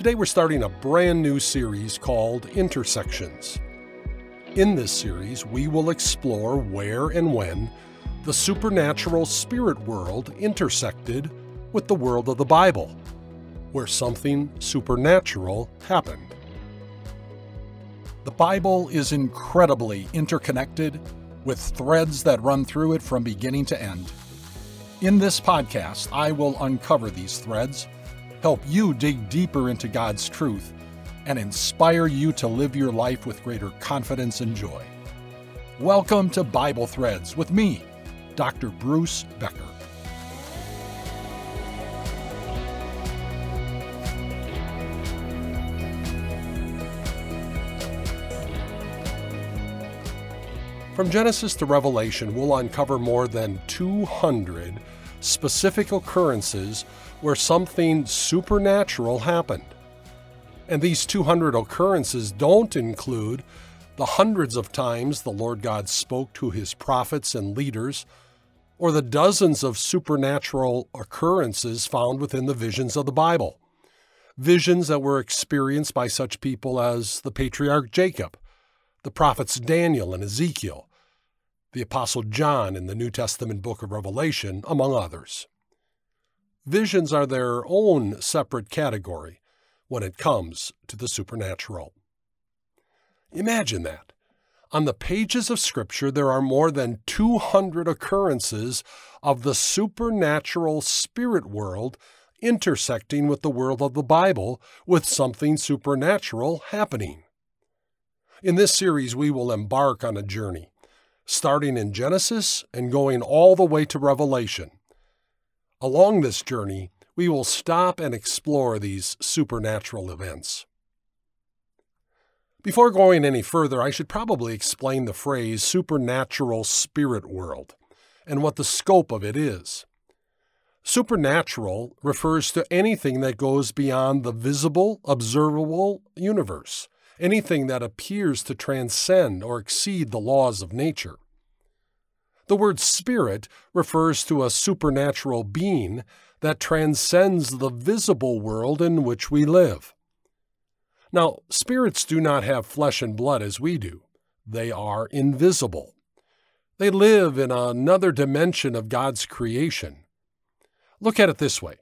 Today we're starting a brand new series called Intersections. In this series, we will explore where and when the supernatural spirit world intersected with the world of the Bible, where something supernatural happened. The Bible is incredibly interconnected with threads that run through it from beginning to end. In this podcast, I will uncover these threads help you dig deeper into God's truth, and inspire you to live your life with greater confidence and joy. Welcome to Bible Threads with me, Dr. Bruce Becker. From Genesis to Revelation, we'll uncover more than 200 specific occurrences where something supernatural happened. And these 200 occurrences don't include the hundreds of times the Lord God spoke to his prophets and leaders, or the dozens of supernatural occurrences found within the visions of the Bible. Visions that were experienced by such people as the patriarch Jacob, the prophets Daniel and Ezekiel, the apostle John in the New Testament book of Revelation, among others. Visions are their own separate category when it comes to the supernatural. Imagine that. On the pages of Scripture, there are more than 200 occurrences of the supernatural spirit world intersecting with the world of the Bible with something supernatural happening. In this series, we will embark on a journey, starting in Genesis and going all the way to Revelation Along this journey, we will stop and explore these supernatural events. Before going any further, I should probably explain the phrase supernatural spirit world and what the scope of it is. Supernatural refers to anything that goes beyond the visible, observable universe, anything that appears to transcend or exceed the laws of nature. The word spirit refers to a supernatural being that transcends the visible world in which we live. Now, spirits do not have flesh and blood as we do, they are invisible. They live in another dimension of God's creation. Look at it this way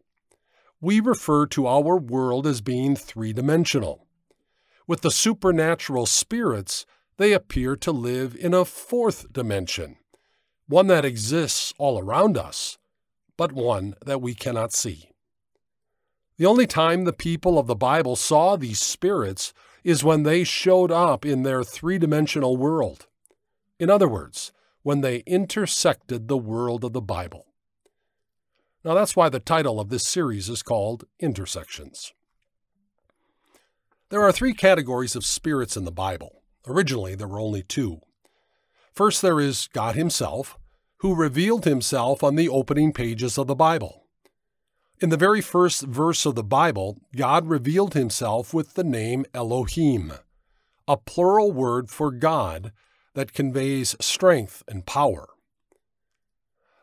we refer to our world as being three dimensional. With the supernatural spirits, they appear to live in a fourth dimension one that exists all around us, but one that we cannot see. The only time the people of the Bible saw these spirits is when they showed up in their three dimensional world. In other words, when they intersected the world of the Bible. Now, that's why the title of this series is called Intersections. There are three categories of spirits in the Bible. Originally, there were only two First, there is God Himself, who revealed Himself on the opening pages of the Bible. In the very first verse of the Bible, God revealed Himself with the name Elohim, a plural word for God that conveys strength and power.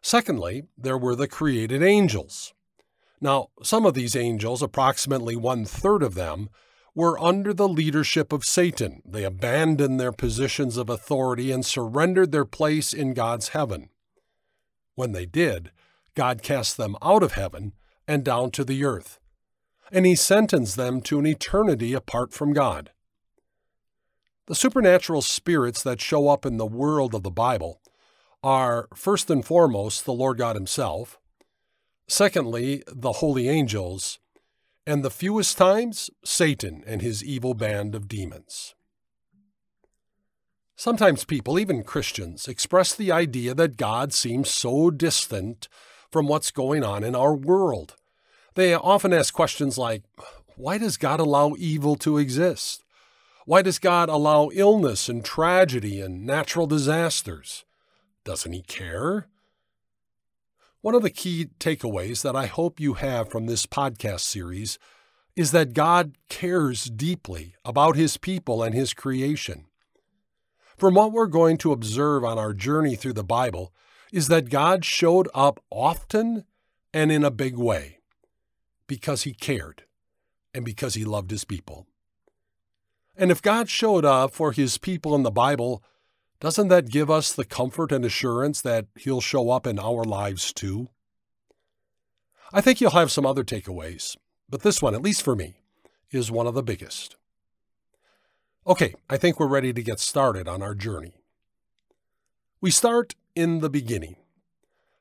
Secondly, there were the created angels. Now, some of these angels, approximately one third of them, were under the leadership of Satan. They abandoned their positions of authority and surrendered their place in God's heaven. When they did, God cast them out of heaven and down to the earth, and he sentenced them to an eternity apart from God. The supernatural spirits that show up in the world of the Bible are, first and foremost, the Lord God Himself, secondly, the holy angels, and the fewest times, Satan and his evil band of demons. Sometimes people, even Christians, express the idea that God seems so distant from what's going on in our world. They often ask questions like, Why does God allow evil to exist? Why does God allow illness and tragedy and natural disasters? Doesn't He care? One of the key takeaways that I hope you have from this podcast series is that God cares deeply about His people and His creation. From what we're going to observe on our journey through the Bible is that God showed up often and in a big way because He cared, and because he loved his people. And if God showed up for his people in the Bible, doesn't that give us the comfort and assurance that he'll show up in our lives too? I think you'll have some other takeaways, but this one, at least for me, is one of the biggest. Okay, I think we're ready to get started on our journey. We start in the beginning.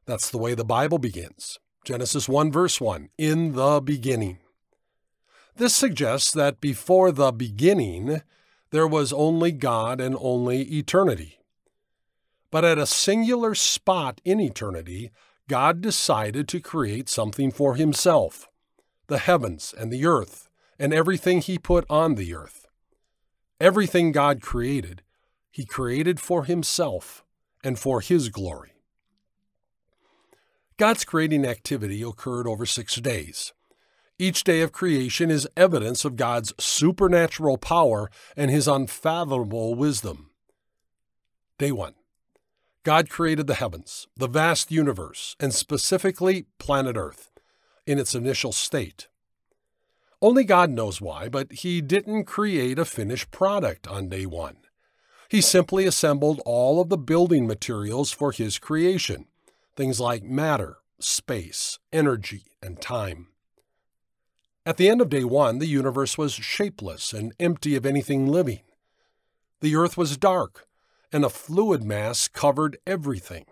That's the way the Bible begins. Genesis 1, verse 1 In the beginning. This suggests that before the beginning, there was only God and only eternity. But at a singular spot in eternity, God decided to create something for himself the heavens and the earth, and everything he put on the earth. Everything God created, he created for himself and for his glory. God's creating activity occurred over six days. Each day of creation is evidence of God's supernatural power and his unfathomable wisdom. Day 1 God created the heavens, the vast universe, and specifically planet Earth, in its initial state. Only God knows why, but He didn't create a finished product on day one. He simply assembled all of the building materials for His creation things like matter, space, energy, and time. At the end of day one, the universe was shapeless and empty of anything living. The earth was dark, and a fluid mass covered everything.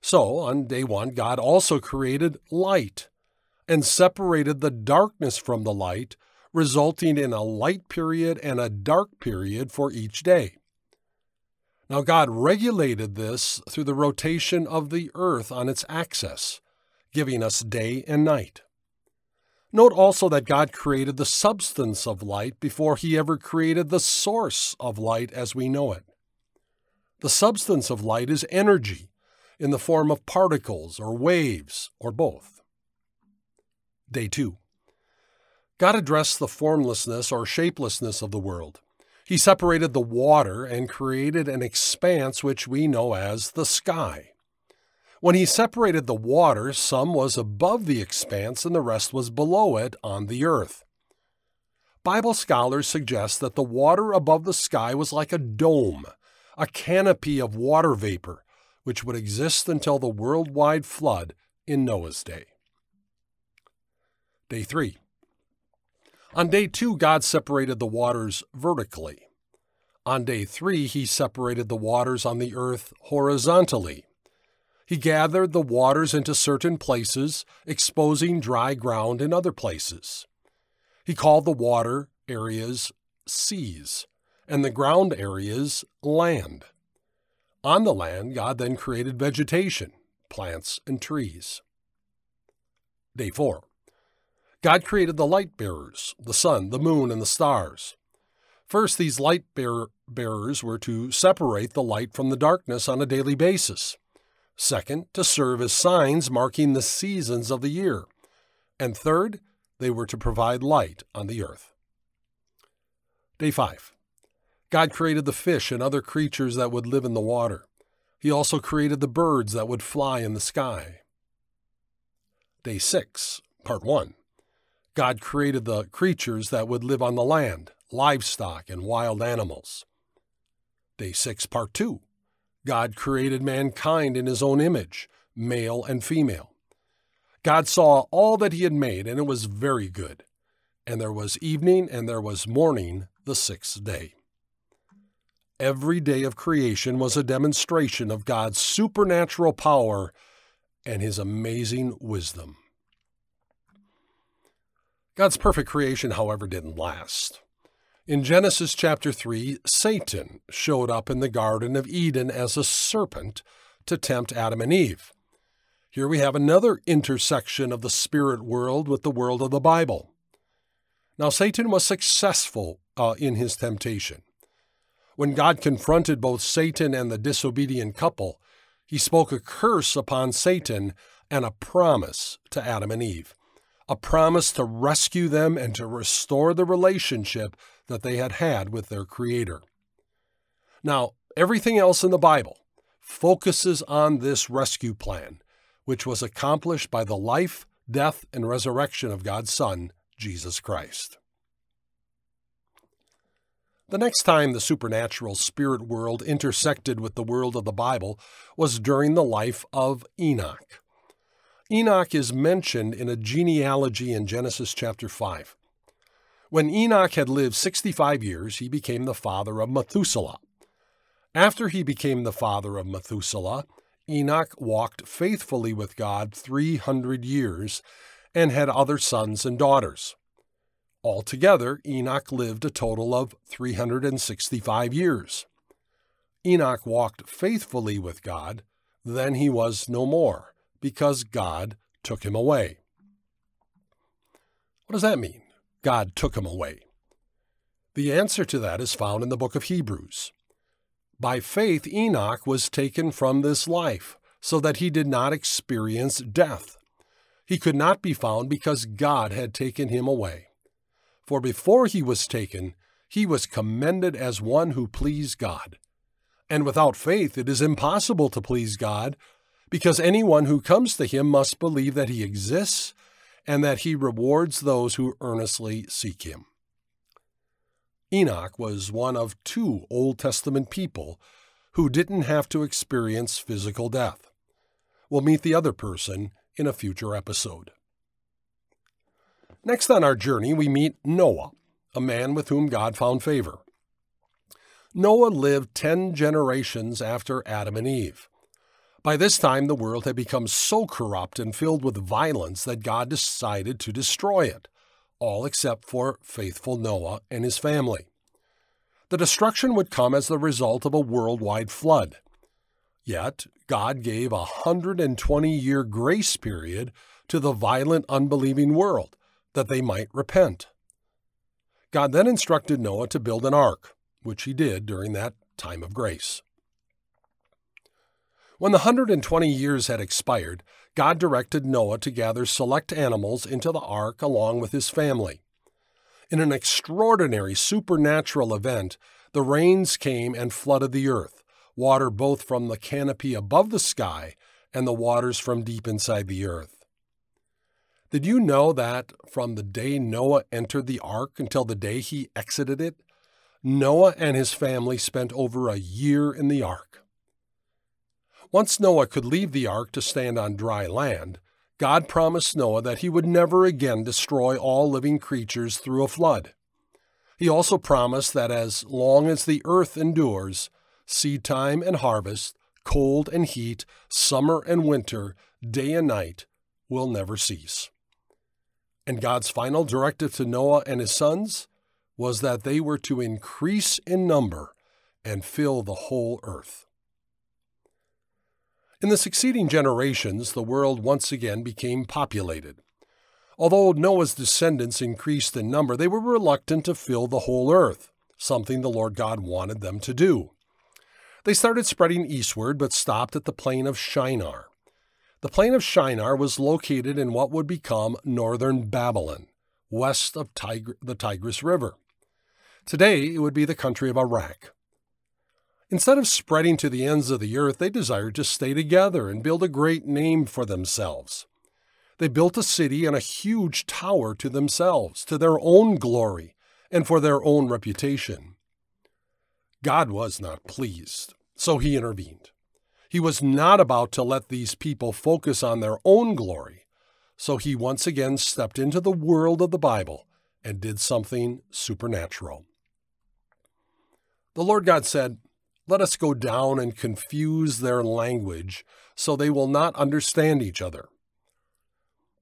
So, on day one, God also created light and separated the darkness from the light, resulting in a light period and a dark period for each day. Now, God regulated this through the rotation of the earth on its axis, giving us day and night. Note also that God created the substance of light before he ever created the source of light as we know it. The substance of light is energy in the form of particles or waves or both. Day 2. God addressed the formlessness or shapelessness of the world. He separated the water and created an expanse which we know as the sky. When he separated the water, some was above the expanse and the rest was below it on the earth. Bible scholars suggest that the water above the sky was like a dome, a canopy of water vapor, which would exist until the worldwide flood in Noah's day. Day 3. On day two, God separated the waters vertically. On day three, he separated the waters on the earth horizontally. He gathered the waters into certain places, exposing dry ground in other places. He called the water areas seas, and the ground areas land. On the land, God then created vegetation, plants, and trees. Day 4. God created the light bearers, the sun, the moon, and the stars. First, these light bear- bearers were to separate the light from the darkness on a daily basis. Second, to serve as signs marking the seasons of the year. And third, they were to provide light on the earth. Day 5. God created the fish and other creatures that would live in the water. He also created the birds that would fly in the sky. Day 6, Part 1. God created the creatures that would live on the land, livestock, and wild animals. Day 6, Part 2. God created mankind in his own image, male and female. God saw all that he had made, and it was very good. And there was evening and there was morning the sixth day. Every day of creation was a demonstration of God's supernatural power and his amazing wisdom. God's perfect creation, however, didn't last. In Genesis chapter 3, Satan showed up in the Garden of Eden as a serpent to tempt Adam and Eve. Here we have another intersection of the spirit world with the world of the Bible. Now, Satan was successful uh, in his temptation. When God confronted both Satan and the disobedient couple, he spoke a curse upon Satan and a promise to Adam and Eve a promise to rescue them and to restore the relationship that they had had with their Creator. Now, everything else in the Bible focuses on this rescue plan, which was accomplished by the life, death, and resurrection of God's Son, Jesus Christ. The next time the supernatural spirit world intersected with the world of the Bible was during the life of Enoch. Enoch is mentioned in a genealogy in Genesis chapter 5. When Enoch had lived 65 years, he became the father of Methuselah. After he became the father of Methuselah, Enoch walked faithfully with God 300 years and had other sons and daughters. Altogether, Enoch lived a total of 365 years. Enoch walked faithfully with God, then he was no more, because God took him away. What does that mean? God took him away. The answer to that is found in the book of Hebrews. By faith, Enoch was taken from this life, so that he did not experience death. He could not be found because God had taken him away. For before he was taken, he was commended as one who pleased God. And without faith, it is impossible to please God, because anyone who comes to him must believe that he exists and that he rewards those who earnestly seek him. Enoch was one of two Old Testament people who didn't have to experience physical death. We'll meet the other person in a future episode. Next on our journey, we meet Noah, a man with whom God found favor. Noah lived 10 generations after Adam and Eve. By this time, the world had become so corrupt and filled with violence that God decided to destroy it, all except for faithful Noah and his family. The destruction would come as the result of a worldwide flood. Yet, God gave a 120 year grace period to the violent, unbelieving world that they might repent. God then instructed Noah to build an ark, which he did during that time of grace. When the 120 years had expired, God directed Noah to gather select animals into the ark along with his family. In an extraordinary supernatural event, the rains came and flooded the earth, water both from the canopy above the sky and the waters from deep inside the earth. Did you know that from the day Noah entered the ark until the day he exited it, Noah and his family spent over a year in the ark? Once Noah could leave the ark to stand on dry land, God promised Noah that he would never again destroy all living creatures through a flood. He also promised that as long as the earth endures, seed time and harvest, cold and heat, summer and winter, day and night, will never cease. And God's final directive to Noah and his sons was that they were to increase in number and fill the whole earth. In the succeeding generations, the world once again became populated. Although Noah's descendants increased in number, they were reluctant to fill the whole earth, something the Lord God wanted them to do. They started spreading eastward, but stopped at the plain of Shinar. The plain of Shinar was located in what would become northern Babylon, west of the Tigris River. Today, it would be the country of Iraq. Instead of spreading to the ends of the earth, they desired to stay together and build a great name for themselves. They built a city and a huge tower to themselves, to their own glory, and for their own reputation. God was not pleased, so he intervened. He was not about to let these people focus on their own glory, so he once again stepped into the world of the Bible and did something supernatural. The Lord God said, Let us go down and confuse their language so they will not understand each other.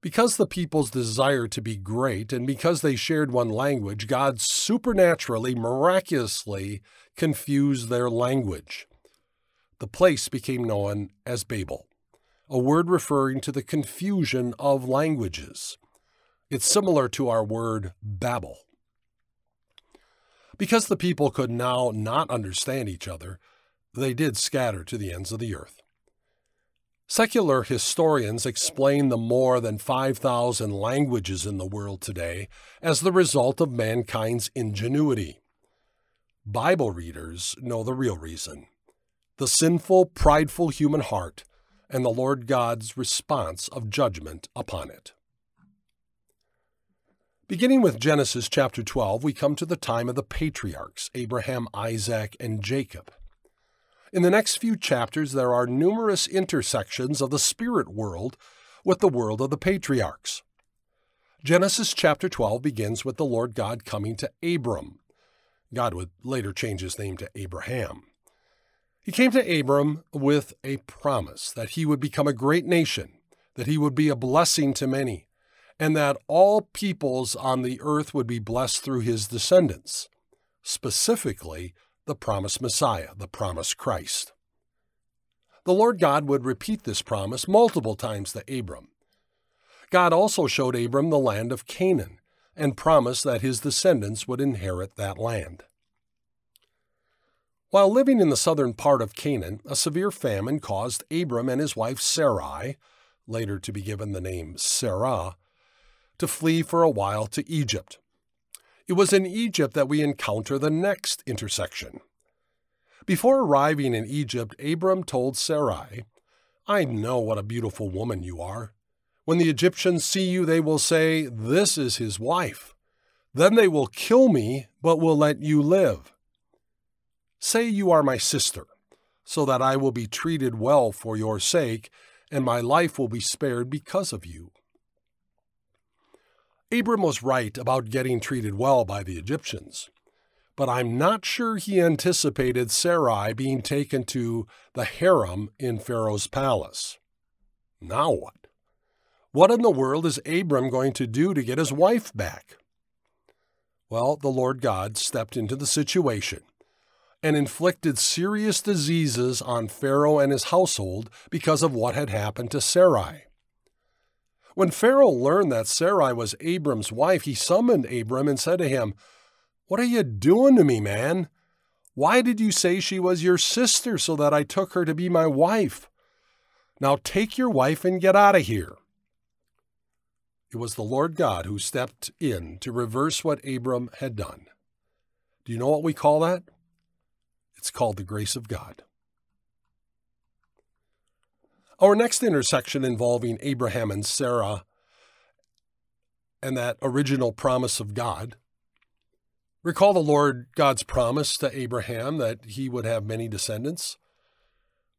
Because the peoples desire to be great and because they shared one language, God supernaturally, miraculously confused their language. The place became known as Babel, a word referring to the confusion of languages. It's similar to our word babble. Because the people could now not understand each other, they did scatter to the ends of the earth. Secular historians explain the more than 5,000 languages in the world today as the result of mankind's ingenuity. Bible readers know the real reason the sinful, prideful human heart, and the Lord God's response of judgment upon it. Beginning with Genesis chapter 12, we come to the time of the patriarchs Abraham, Isaac, and Jacob. In the next few chapters, there are numerous intersections of the spirit world with the world of the patriarchs. Genesis chapter 12 begins with the Lord God coming to Abram. God would later change his name to Abraham. He came to Abram with a promise that he would become a great nation, that he would be a blessing to many, and that all peoples on the earth would be blessed through his descendants, specifically the promised Messiah, the promised Christ. The Lord God would repeat this promise multiple times to Abram. God also showed Abram the land of Canaan and promised that his descendants would inherit that land. While living in the southern part of Canaan, a severe famine caused Abram and his wife Sarai, later to be given the name Sarah, to flee for a while to Egypt. It was in Egypt that we encounter the next intersection. Before arriving in Egypt, Abram told Sarai, I know what a beautiful woman you are. When the Egyptians see you, they will say, This is his wife. Then they will kill me, but will let you live. Say you are my sister, so that I will be treated well for your sake, and my life will be spared because of you. Abram was right about getting treated well by the Egyptians, but I'm not sure he anticipated Sarai being taken to the harem in Pharaoh's palace. Now what? What in the world is Abram going to do to get his wife back? Well, the Lord God stepped into the situation and inflicted serious diseases on Pharaoh and his household because of what had happened to Sarai. When Pharaoh learned that Sarai was Abram's wife, he summoned Abram and said to him, What are you doing to me, man? Why did you say she was your sister so that I took her to be my wife? Now take your wife and get out of here. It was the Lord God who stepped in to reverse what Abram had done. Do you know what we call that? It's called the grace of God. Our next intersection involving Abraham and Sarah and that original promise of God. Recall the Lord God's promise to Abraham that he would have many descendants.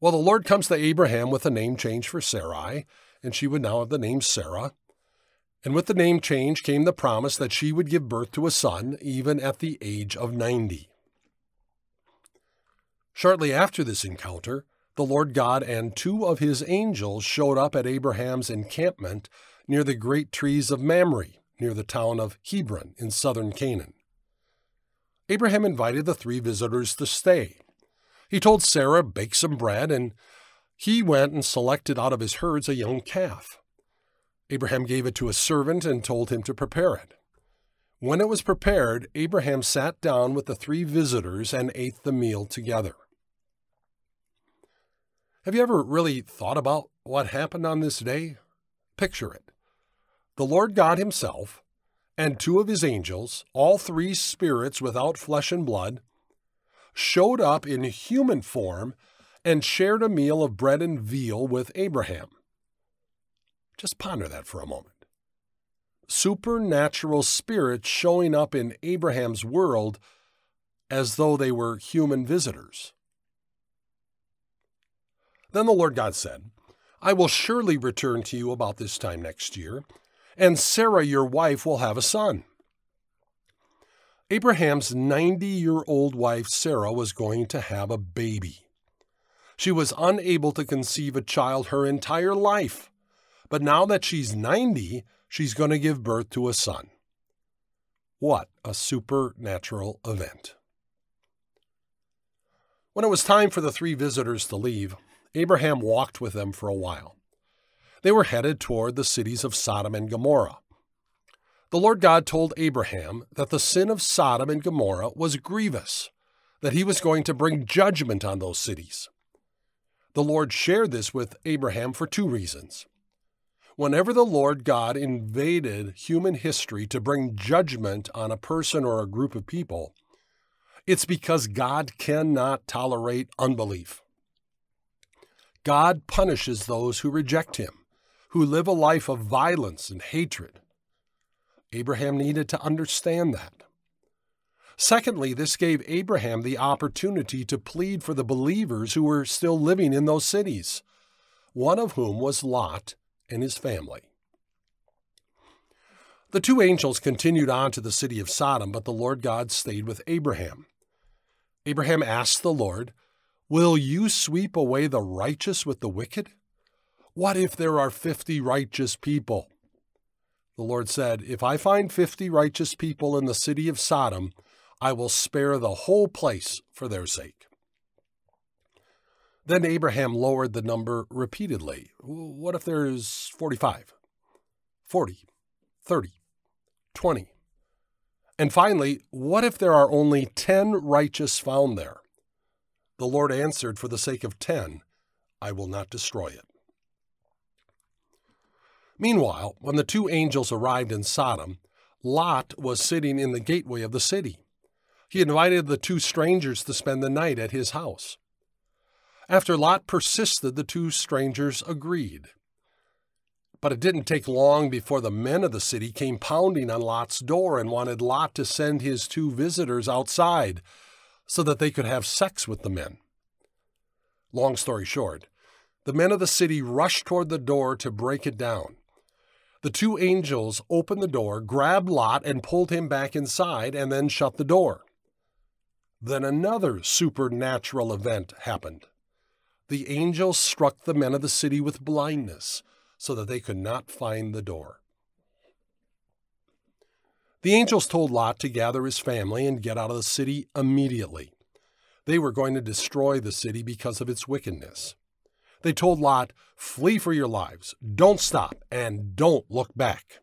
Well, the Lord comes to Abraham with a name change for Sarai, and she would now have the name Sarah. And with the name change came the promise that she would give birth to a son, even at the age of 90. Shortly after this encounter, the Lord God and two of his angels showed up at Abraham's encampment near the great trees of Mamre, near the town of Hebron in southern Canaan. Abraham invited the three visitors to stay. He told Sarah, Bake some bread, and he went and selected out of his herds a young calf. Abraham gave it to a servant and told him to prepare it. When it was prepared, Abraham sat down with the three visitors and ate the meal together. Have you ever really thought about what happened on this day? Picture it. The Lord God Himself and two of His angels, all three spirits without flesh and blood, showed up in human form and shared a meal of bread and veal with Abraham. Just ponder that for a moment. Supernatural spirits showing up in Abraham's world as though they were human visitors. Then the Lord God said, I will surely return to you about this time next year, and Sarah your wife will have a son. Abraham's 90 year old wife Sarah was going to have a baby. She was unable to conceive a child her entire life, but now that she's 90, she's going to give birth to a son. What a supernatural event. When it was time for the three visitors to leave, Abraham walked with them for a while. They were headed toward the cities of Sodom and Gomorrah. The Lord God told Abraham that the sin of Sodom and Gomorrah was grievous, that he was going to bring judgment on those cities. The Lord shared this with Abraham for two reasons. Whenever the Lord God invaded human history to bring judgment on a person or a group of people, it's because God cannot tolerate unbelief. God punishes those who reject him, who live a life of violence and hatred. Abraham needed to understand that. Secondly, this gave Abraham the opportunity to plead for the believers who were still living in those cities, one of whom was Lot and his family. The two angels continued on to the city of Sodom, but the Lord God stayed with Abraham. Abraham asked the Lord, Will you sweep away the righteous with the wicked? What if there are fifty righteous people? The Lord said, If I find fifty righteous people in the city of Sodom, I will spare the whole place for their sake. Then Abraham lowered the number repeatedly. What if there's 45, 40, 30, 20? And finally, what if there are only 10 righteous found there? The Lord answered, For the sake of 10, I will not destroy it. Meanwhile, when the two angels arrived in Sodom, Lot was sitting in the gateway of the city. He invited the two strangers to spend the night at his house. After Lot persisted, the two strangers agreed. But it didn't take long before the men of the city came pounding on Lot's door and wanted Lot to send his two visitors outside so that they could have sex with the men. Long story short, the men of the city rushed toward the door to break it down. The two angels opened the door, grabbed Lot, and pulled him back inside, and then shut the door. Then another supernatural event happened. The angels struck the men of the city with blindness so that they could not find the door. The angels told Lot to gather his family and get out of the city immediately. They were going to destroy the city because of its wickedness. They told Lot, Flee for your lives, don't stop, and don't look back.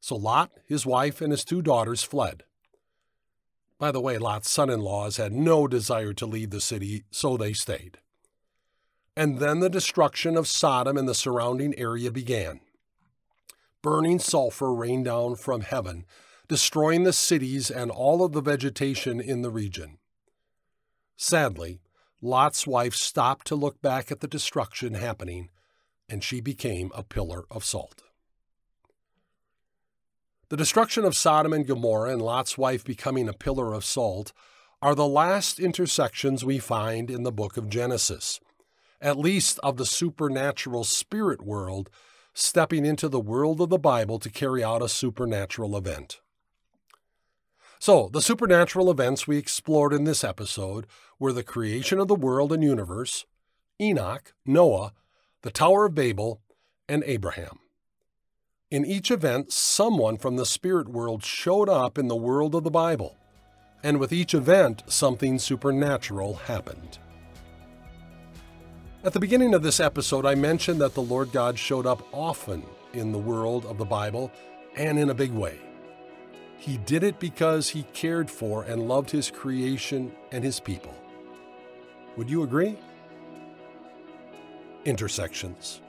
So Lot, his wife, and his two daughters fled. By the way, Lot's son in laws had no desire to leave the city, so they stayed. And then the destruction of Sodom and the surrounding area began. Burning sulfur rained down from heaven, destroying the cities and all of the vegetation in the region. Sadly, Lot's wife stopped to look back at the destruction happening, and she became a pillar of salt. The destruction of Sodom and Gomorrah and Lot's wife becoming a pillar of salt are the last intersections we find in the book of Genesis, at least of the supernatural spirit world stepping into the world of the Bible to carry out a supernatural event. So, the supernatural events we explored in this episode were the creation of the world and universe, Enoch, Noah, the Tower of Babel, and Abraham. In each event, someone from the spirit world showed up in the world of the Bible, and with each event, something supernatural happened. At the beginning of this episode, I mentioned that the Lord God showed up often in the world of the Bible and in a big way. He did it because he cared for and loved his creation and his people. Would you agree? Intersections.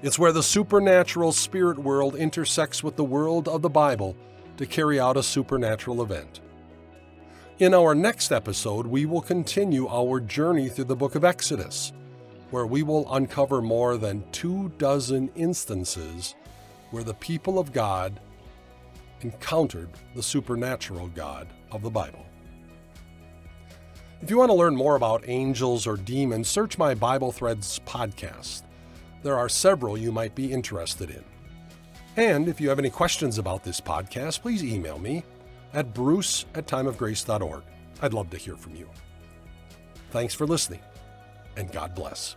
It's where the supernatural spirit world intersects with the world of the Bible to carry out a supernatural event. In our next episode, we will continue our journey through the book of Exodus, where we will uncover more than two dozen instances where the people of God encountered the supernatural God of the Bible. If you want to learn more about angels or demons, search my Bible Threads podcast there are several you might be interested in. And if you have any questions about this podcast, please email me at bruce at timeofgrace.org. I'd love to hear from you. Thanks for listening, and God bless.